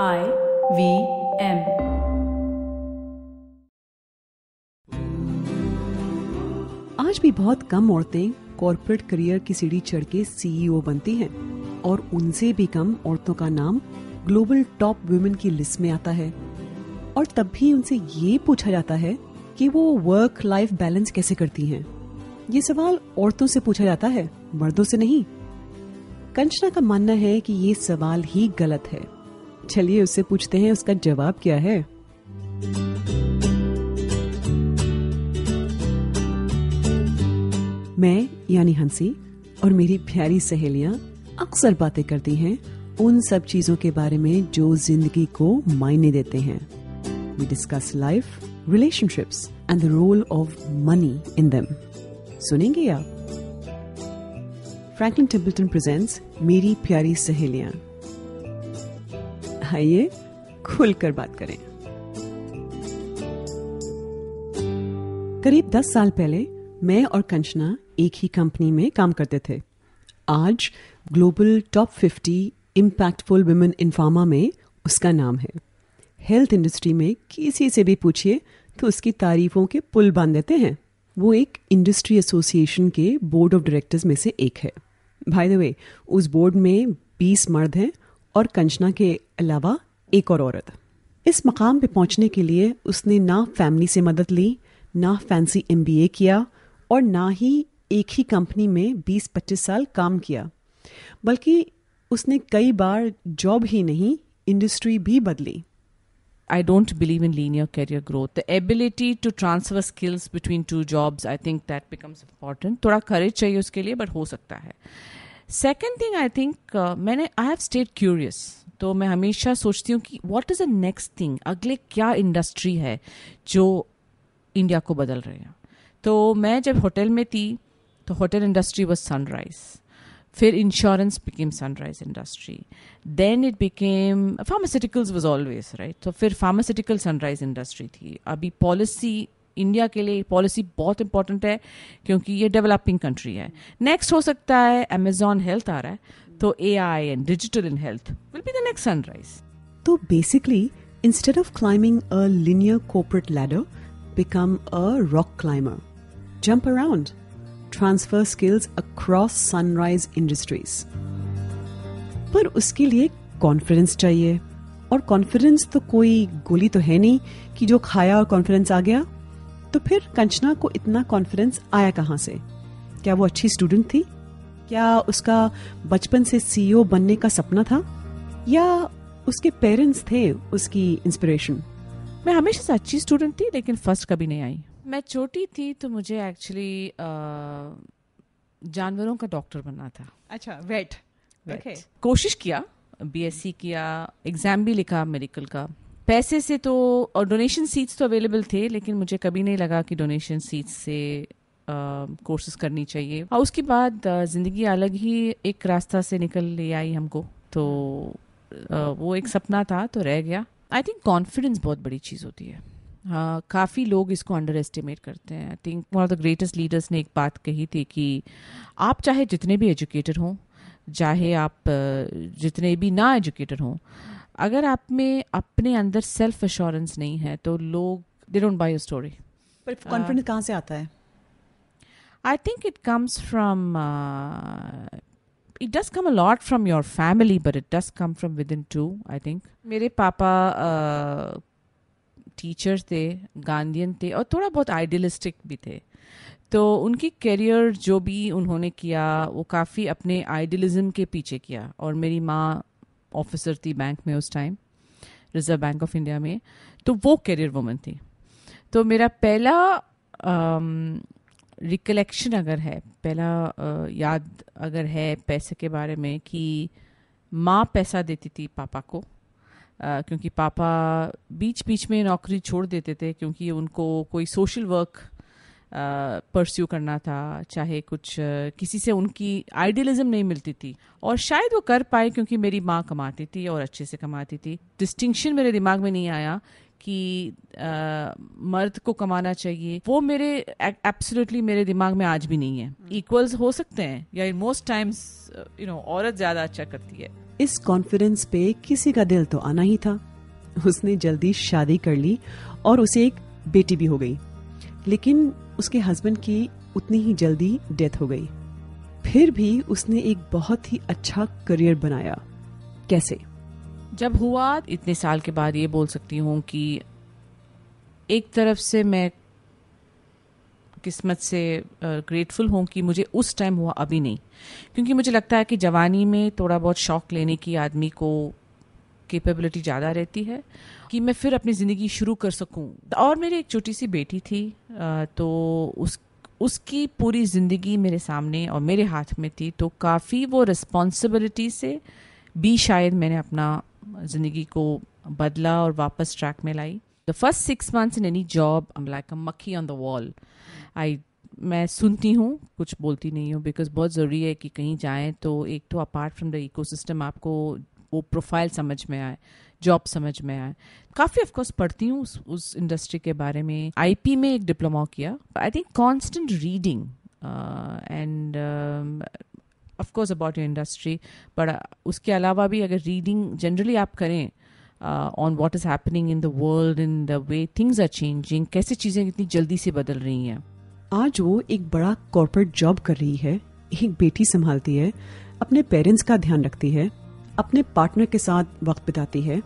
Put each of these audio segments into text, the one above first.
I V M आज भी बहुत कम औरतें कॉरपोरेट करियर की सीढ़ी चढ़ के सीईओ बनती हैं और उनसे भी कम औरतों का नाम ग्लोबल टॉप वुमेन की लिस्ट में आता है। और तब भी उनसे ये पूछा जाता है कि वो वर्क लाइफ बैलेंस कैसे करती हैं। ये सवाल औरतों से पूछा जाता है, मर्दों से नहीं। कंचना का मानना है कि ये सवाल ही गलत है। चलिए उससे पूछते हैं, उसका जवाब क्या है? मैं, यानी हँसी, और मेरी प्यारी सहेलियाँ अक्सर बातें करती हैं, उन सब चीज़ों के बारे में जो ज़िंदगी को मायने देते हैं। We discuss life relationships and the role of money in them सुनेंगे आप? फ्रैंकलिन टेम्पल्टन प्रेजेंट्स मेरी प्यारी सहेलियाँ। आइए, खुलकर बात करें। करीब दस साल पहले, मैं और कंचना एक ही कंपनी में काम करते थे। आज, global top 50 impactful women in pharma में उसका नाम है। हेल्थ इंडस्ट्री में किसी से भी पूछिए तो उसकी तारीफों के पुल बाँध देते हैं। वो एक इंडस्ट्री एसोसिएशन के बोर्ड ऑफ़ डायरेक्टर्स में से एक है। भाई द वे उस बोर्ड में 20 मर्द हैं और कंचना के अलावा एक और औरत। इस मकाम पे पहुँचने के लिए उसने ना फैमिली से मदद ली, ना फैंसी एमबीए किया और ना ही एक ही कंपनी में 20-25 साल काम किया। बल्कि उसने कई बार जॉब ही नहीं, इंडस्ट्री भी बदली। I don't believe in lean your career growth the ability to transfer skills between two jobs I think that becomes important थोड़ा करेज चाहिए उसके लिए बट हो सकता है। Second थिंग आई uh, मैंने आई हैव stayed क्यूरियस तो मैं हमेशा सोचती हूँ कि what is the next thing अगले क्या इंडस्ट्री है जो इंडिया को बदल रहे हैं? तो मैं जब होटल में थी तो होटल इंडस्ट्री वॉज़ सनराइज फिर insurance became sunrise industry then it became pharmaceuticals was always right तो फिर फार्मास्यूटिकल सनराइज इंडस्ट्री थी. अभी पॉलिसी इंडिया के लिए पॉलिसी बहुत इंपॉर्टेंट है, क्योंकि ये डेवलपिंग कंट्री है। नेक्स्ट हो सकता है अमेजॉन हेल्थ आ रहा है तो A I and digital in health will be the next sunrise तो basically instead of climbing a linear corporate ladder, become a rock climber jump around, transfer skills across sunrise industries पर उसके लिए confidence चाहिए, और confidence तो कोई गोली तो है नहीं कि जो खाया और कॉन्फिडेंस आ गया तो फिर कंचना को इतना कॉन्फिडेंस आया कहाँ से? क्या वो अच्छी स्टूडेंट थी? क्या उसका बचपन से सीईओ बनने का सपना था? या उसके पेरेंट्स थे उसकी इंस्पिरेशन मैं हमेशा से अच्छी स्टूडेंट थी लेकिन फ़र्स्ट कभी नहीं आई। मैं छोटी थी तो मुझे एक्चुअली जानवरों का डॉक्टर बनना था। अच्छा वेट Okay. कोशिश किया बीएससी किया एग्ज़ाम भी लिखा मेडिकल का। पैसे से तो और डोनेशन सीट्स तो अवेलेबल थे लेकिन मुझे कभी नहीं लगा कि डोनेशन सीट्स से कोर्सेज करनी चाहिए। और उसके बाद ज़िंदगी अलग ही एक रास्ता से निकल ले आई हमको। तो अ, वो एक सपना था तो रह गया। आई थिंक कॉन्फिडेंस बहुत बड़ी चीज़ होती है। हाँ काफ़ी लोग इसको अंडर एस्टिमेट करते हैं। I think one of the greatest leaders ने एक बात कही थी कि आप चाहे जितने भी एजुकेटेड हों चाहे आप जितने भी ना एजुकेटेड हों अगर आप में अपने अंदर सेल्फ एश्योरेंस नहीं है तो लोग they don't buy your story पर कॉन्फिडेंस कहाँ से आता है I think it comes from. It it does come a lot from your family, but it does come from within too. I think. मेरे पापा टीचर uh, थे Gandhian थे और थोड़ा बहुत आइडियलिस्टिक भी थे तो उनकी करियर जो भी उन्होंने किया वो काफ़ी अपने आइडियलिज्म के पीछे किया और मेरी माँ ऑफिसर थी बैंक में उस time Reserve Bank of India में तो वो कैरियर वुमन थी तो मेरा पहला रिकलेक्शन अगर है पहला अ, याद अगर है पैसे के बारे में कि माँ पैसा देती थी पापा को क्योंकि पापा बीच बीच में नौकरी छोड़ देते थे क्योंकि उनको कोई सोशल वर्क परस्यू करना था चाहे कुछ किसी से उनकी आइडियलिज्म नहीं मिलती थी। और शायद वो कर पाए क्योंकि मेरी माँ कमाती थी और अच्छे से कमाती थी। डिस्टिंक्शन मेरे दिमाग में नहीं आया कि आ, मर्द को कमाना चाहिए। वो मेरे एब्सोल्युटली मेरे दिमाग में आज भी नहीं है। इक्वल्स हो सकते हैं या in most times you know औरत ज़्यादा अच्छा करती है। इस कॉन्फिडेंस पे किसी का दिल तो आना ही था। उसने जल्दी शादी कर ली और उसे एक बेटी भी हो गई। लेकिन उसके हस्बैंड की उतनी ही जल्दी डेथ हो गई। फिर भी उसने एक बहुत ही अच्छा करियर बनाया। कैसे? जब हुआ, इतने साल के बाद ये बोल सकती हूँ कि एक तरफ़ से मैं किस्मत से ग्रेटफुल हूँ कि मुझे उस टाइम हुआ, अभी नहीं। क्योंकि मुझे लगता है कि जवानी में थोड़ा बहुत शौक लेने की आदमी को कैपेबिलिटी ज़्यादा रहती है कि मैं फिर अपनी ज़िंदगी शुरू कर सकूँ। और मेरी एक छोटी सी बेटी थी तो उस, उसकी पूरी ज़िंदगी मेरे सामने और मेरे हाथ में थी तो काफ़ी वो रिस्पॉन्सिबिलिटी से भी शायद मैंने अपना ज़िंदगी को बदला और वापस ट्रैक में लाई। The first six months in any job I like a मक्खी ऑन द वॉल आई मैं सुनती हूँ, कुछ बोलती नहीं हूँ बिकॉज़ बहुत ज़रूरी है कि कहीं जाएँ तो एक तो अपार्ट फ्रॉम द इकोसिस्टम आपको वो प्रोफ़ाइल समझ में आए जॉब समझ में आए। काफ़ी ऑफकोर्स पढ़ती हूँ उस, उस इंडस्ट्री के बारे में। आईपी में एक डिप्लोमा किया। I think constant reading and of course about your industry but उसके अलावा भी अगर रीडिंग जनरली आप करें on what is happening in the world in the way things are changing कैसे चीज़ें इतनी जल्दी से बदल रही हैं। आज वो एक बड़ा कॉरपोरेट जॉब कर रही है एक बेटी संभालती है अपने पेरेंट्स का ध्यान रखती है। अपने पार्टनर के साथ वक्त बिताती है।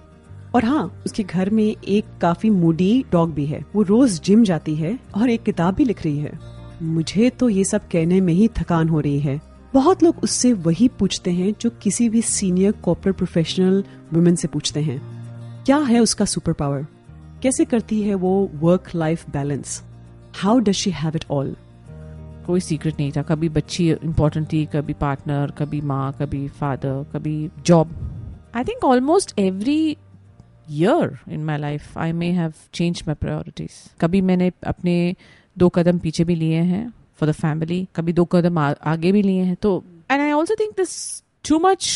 और हाँ उसके घर में एक काफ़ी मूडी डॉग भी है। वो रोज जिम जाती है और एक किताब भी लिख रही है। मुझे तो ये सब कहने में ही थकान हो रही है। बहुत लोग उससे वही पूछते हैं जो किसी भी सीनियर कॉर्पोरेट प्रोफेशनल वुमेन से पूछते हैं। क्या है उसका सुपर पावर कैसे करती है वो work life balance how does she have it all कोई सीक्रेट नहीं था। कभी बच्ची इंपॉर्टेंट थी कभी पार्टनर कभी माँ कभी फादर कभी job I think almost every year in my life I may have change my priorities कभी मैंने अपने दो कदम पीछे भी लिए हैं फॉर द फैमिली कभी दो कदम आ, आगे भी लिए हैं। तो and I also think this too much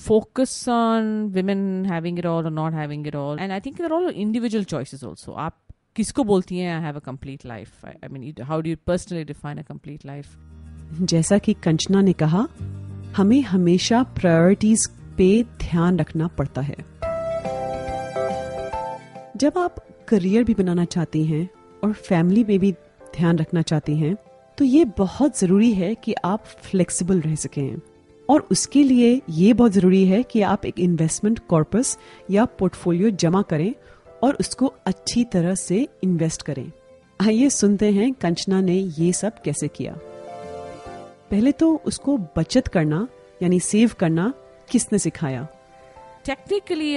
focus on women having it all or not having it all and i think they're all individual choices also आप किसको बोलती हैं I have a complete life I mean how do you personally define a complete life जैसा कि कंचना ने कहा, हमें हमेशा प्रायोरिटीज पे ध्यान रखना पड़ता है। जब आप करियर भी बनाना चाहती हैं और फैमिली में भी ध्यान रखना चाहती हैं तो ये बहुत ज़रूरी है कि आप फ्लेक्सिबल रह सकें। और उसके लिए ये बहुत ज़रूरी है कि आप एक इन्वेस्टमेंट कॉर्पस या पोर्टफोलियो जमा करें और उसको अच्छी तरह से इन्वेस्ट करें। आइए सुनते हैं कंचना ने ये सब कैसे किया। पहले तो उसको बचत करना यानी सेव करना किसने सिखाया? टेक्निकली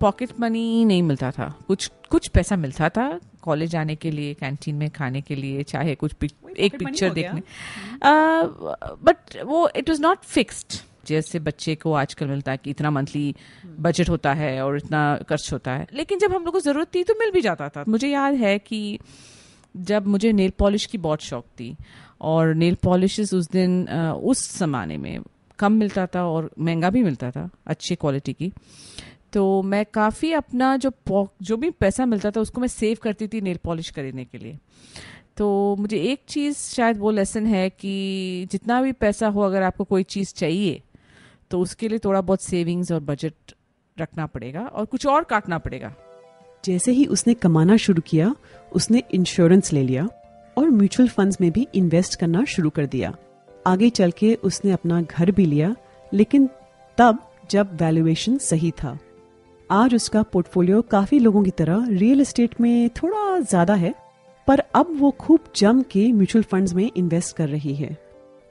पॉकेट मनी नहीं मिलता था। कुछ कुछ पैसा मिलता था कॉलेज जाने के लिए कैंटीन में खाने के लिए चाहे कुछ पिक, एक पिक्चर देखने। बट uh, वो इट वाज नॉट फिक्स्ड जैसे बच्चे को आजकल मिलता है कि इतना मंथली बजट होता है और इतना खर्च होता है। लेकिन जब हम लोग को ज़रूरत थी तो मिल भी जाता था। मुझे याद है कि जब मुझे नेल पॉलिश की बहुत शौक थी और नेल पॉलिश उस दिन उस जमाने में कम मिलता था और महँगा भी मिलता था, अच्छी क्वालिटी की। तो मैं काफ़ी अपना जो जो भी पैसा मिलता था उसको मैं सेव करती थी नेल पॉलिश खरीदने के लिए। तो मुझे एक चीज़ शायद वो लेसन है कि जितना भी पैसा हो अगर आपको कोई चीज़ चाहिए तो उसके लिए थोड़ा बहुत सेविंग्स और बजट रखना पड़ेगा और कुछ और काटना पड़ेगा। जैसे ही उसने कमाना शुरू किया, उसने इंश्योरेंस ले लिया और म्यूचुअल फंड्स में भी इन्वेस्ट करना शुरू कर दिया। आगे चल के उसने अपना घर भी लिया, लेकिन तब जब वैल्यूएशन सही था। आज उसका पोर्टफोलियो काफ़ी लोगों की तरह रियल एस्टेट में थोड़ा ज़्यादा है, पर अब वो खूब जम के म्यूचुअल फंड्स में इन्वेस्ट कर रही है।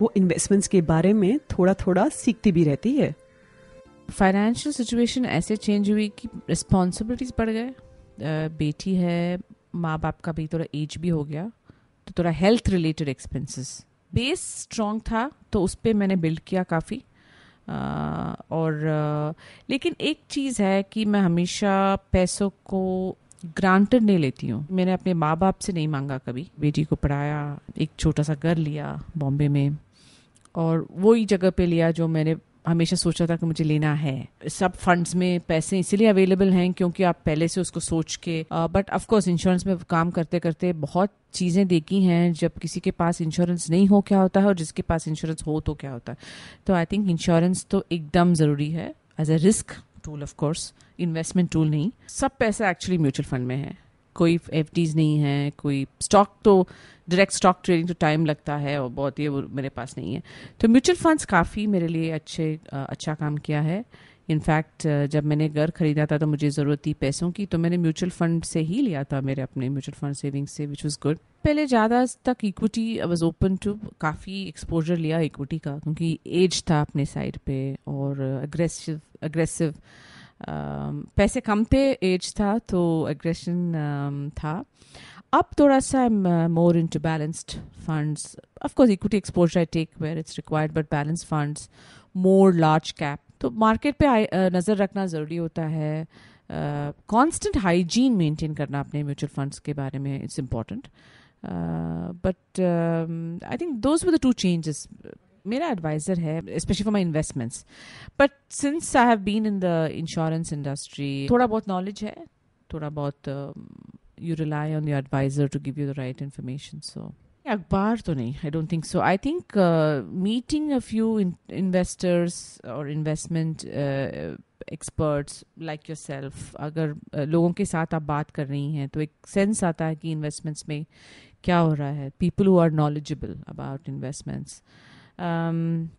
वो इन्वेस्टमेंट्स के बारे में थोड़ा थोड़ा सीखती भी रहती है। फाइनेंशियल सिचुएशन ऐसे चेंज हुई कि रिस्पॉन्सिबिलिटीज बढ़ गए। बेटी है माँ बाप का भी थोड़ा एज भी हो गया तो थोड़ा health related expenses base strong था तो उस पर मैंने बिल्ड किया काफ़ी। और लेकिन एक चीज़ है कि मैं हमेशा पैसों को ग्रांटेड नहीं लेती हूँ। मैंने अपने माँ बाप से नहीं मांगा कभी। बेटी को पढ़ाया, एक छोटा सा घर लिया बॉम्बे में। और वही जगह पे लिया जो मैंने हमेशा सोचा था कि मुझे लेना है। सब फंड्स में पैसे इसीलिए अवेलेबल हैं क्योंकि आप पहले से उसको सोच के बट ऑफ़ कोर्स इंश्योरेंस में काम करते करते बहुत चीज़ें देखी हैं। जब किसी के पास इंश्योरेंस नहीं हो क्या होता है और जिसके पास इंश्योरेंस हो तो क्या होता है। तो आई थिंक इंश्योरेंस तो एकदम ज़रूरी है। As a risk tool of course investment tool नहीं। सब पैसा एक्चुअली म्यूचुअल फंड में है। कोई एफ़ नहीं है, कोई स्टॉक तो डायरेक्ट स्टॉक ट्रेडिंग तो टाइम लगता है और बहुत वो मेरे पास नहीं है। तो म्यूचुअल फंड्स काफ़ी मेरे लिए अच्छे अच्छा काम किया है। इनफैक्ट जब मैंने घर खरीदा था तो मुझे ज़रूरत थी पैसों की तो मैंने म्यूचुअल फंड से ही लिया था मेरे अपने म्यूचुअल फंड सेविंग्स से विच वॉज़ गुड पहले ज़्यादा तक equity I was open to काफ़ी एक्सपोजर लिया इक्विटी का, क्योंकि एज था अपने साइड पे और अग्रेसिव अग्रेसिव पैसे कम थे एज था तो एग्रेशन था। अब थोड़ा सा more into balanced funds of course equity exposure I take where it's required but balance funds more large cap तो मार्केट पे नज़र रखना ज़रूरी होता है। कांस्टेंट हाइजीन मेंटेन करना अपने म्यूचुअल फंड्स के बारे में it's important but I think those were the two changes मेरा एडवाइज़र है specially for my investments but since I have been in the insurance industry थोड़ा बहुत नॉलेज है थोड़ा बहुत you rely on your advisor to give you the right information so अखबार तो नहीं I don't think so I think meeting a few investors और investment experts like yourself अगर uh, लोगों के साथ आप बात कर रही हैं तो एक सेंस आता है कि इन्वेस्टमेंट्स में क्या हो रहा है. People who are knowledgeable about investments Um,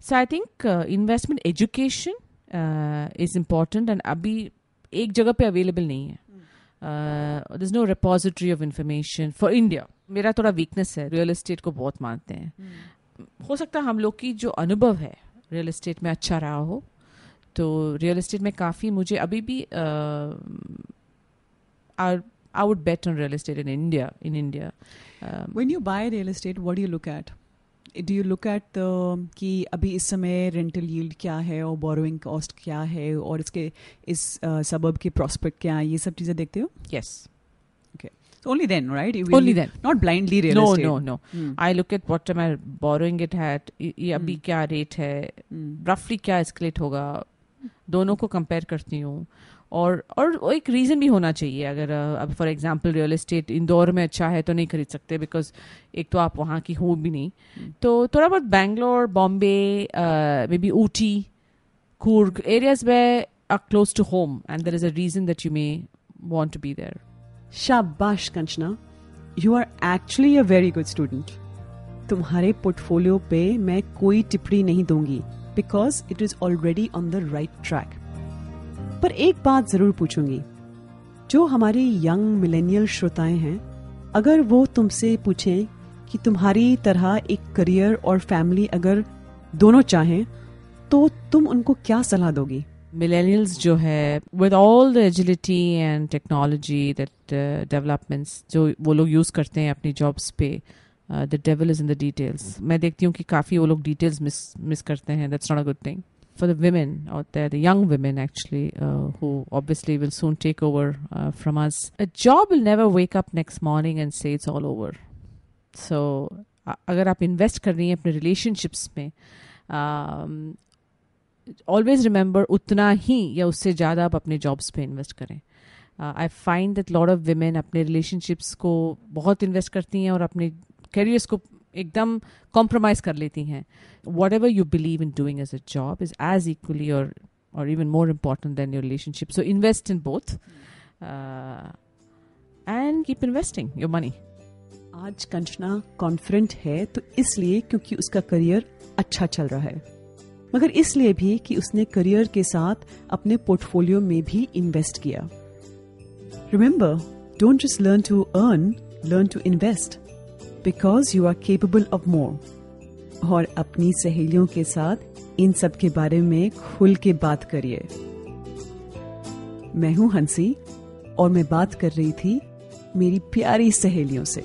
so I think uh, investment education uh, is important and अभी एक जगह पे अवेलेबल नहीं है there is no repository of information for India मेरा थोड़ा वीकनेस है रियल एस्टेट को बहुत मानते हैं hmm. हो सकता है हम लोग की जो अनुभव है रियल एस्टेट में अच्छा रहा हो तो रियल एस्टेट में काफ़ी मुझे अभी भी I would bet on real estate in India in India When you buy real estate, what do you look at? Do you look at कि अभी इस समय रेंटल यील्ड क्या है और बोरोइंग कॉस्ट क्या है और इसके इस सबब के प्रॉस्पेक्ट क्या है ये सब चीज़ें देखते हो? Yes okay. So only then right? You only then. not blindly real no estate. no no. Hmm. I look at what am I borrowing it at? ये अभी Hmm. क्या रेट है? Hmm. रफली क्या एस्केलेट होगा? दोनों को कंपेयर करती हूँ। और और एक रीज़न भी होना चाहिए। अगर अब for example real estate Indore में अच्छा है तो नहीं खरीद सकते बिकॉज़ एक तो आप वहाँ की हो भी नहीं। तो थोड़ा बहुत Bangalore Bombay maybe Ooty Coorg areas they are close to home and there is a reason that you may want to be there शाबाश Kanchana you are actually a very good student तुम्हारे portfolio पे मैं कोई टिप्पणी नहीं दूँगी because it is already on the right track पर एक बात ज़रूर पूछूँगी। जो हमारे यंग मिलेनियल श्रोताएँ हैं अगर वो तुमसे पूछें कि तुम्हारी तरह एक करियर और फैमिली अगर दोनों चाहें तो तुम उनको क्या सलाह दोगी? millennials जो है all the agility and technology that uh, developments जो वो लोग यूज़ करते हैं अपनी जॉब्स पे the devil is in the details मैं देखती हूँ कि काफ़ी वो लोग डिटेल्स मिस मिस करते हैं that's not a good thing for the women out there, the young women actually, uh, who obviously will soon take over uh, from us. A job will never wake up next morning and say it's all over. So, अ- अगर आप invest कर रही हैं अपने relationships में always remember उतना ही या उससे ज़्यादा आप अपने जॉब्स पे इन्वेस्ट करें I find that lot of women अपने रिलेशनशिप्स को बहुत इन्वेस्ट करती हैं और अपने करियर्स को एकदम कॉम्प्रोमाइज कर लेती हैं। Whatever you believe in doing as a job is as equally और और even more important than your relationship so invest in both and keep investing your money आज कंचना कॉन्फिडेंट है तो इसलिए क्योंकि उसका करियर अच्छा चल रहा है। मगर इसलिए भी कि उसने करियर के साथ अपने पोर्टफोलियो में भी इन्वेस्ट किया। Remember don't just learn to earn learn to invest because you are capable of more और अपनी सहेलियों के साथ इन सब के बारे में खुल के बात करिए। मैं हूँ हँसी और मैं बात कर रही थी मेरी प्यारी सहेलियों से।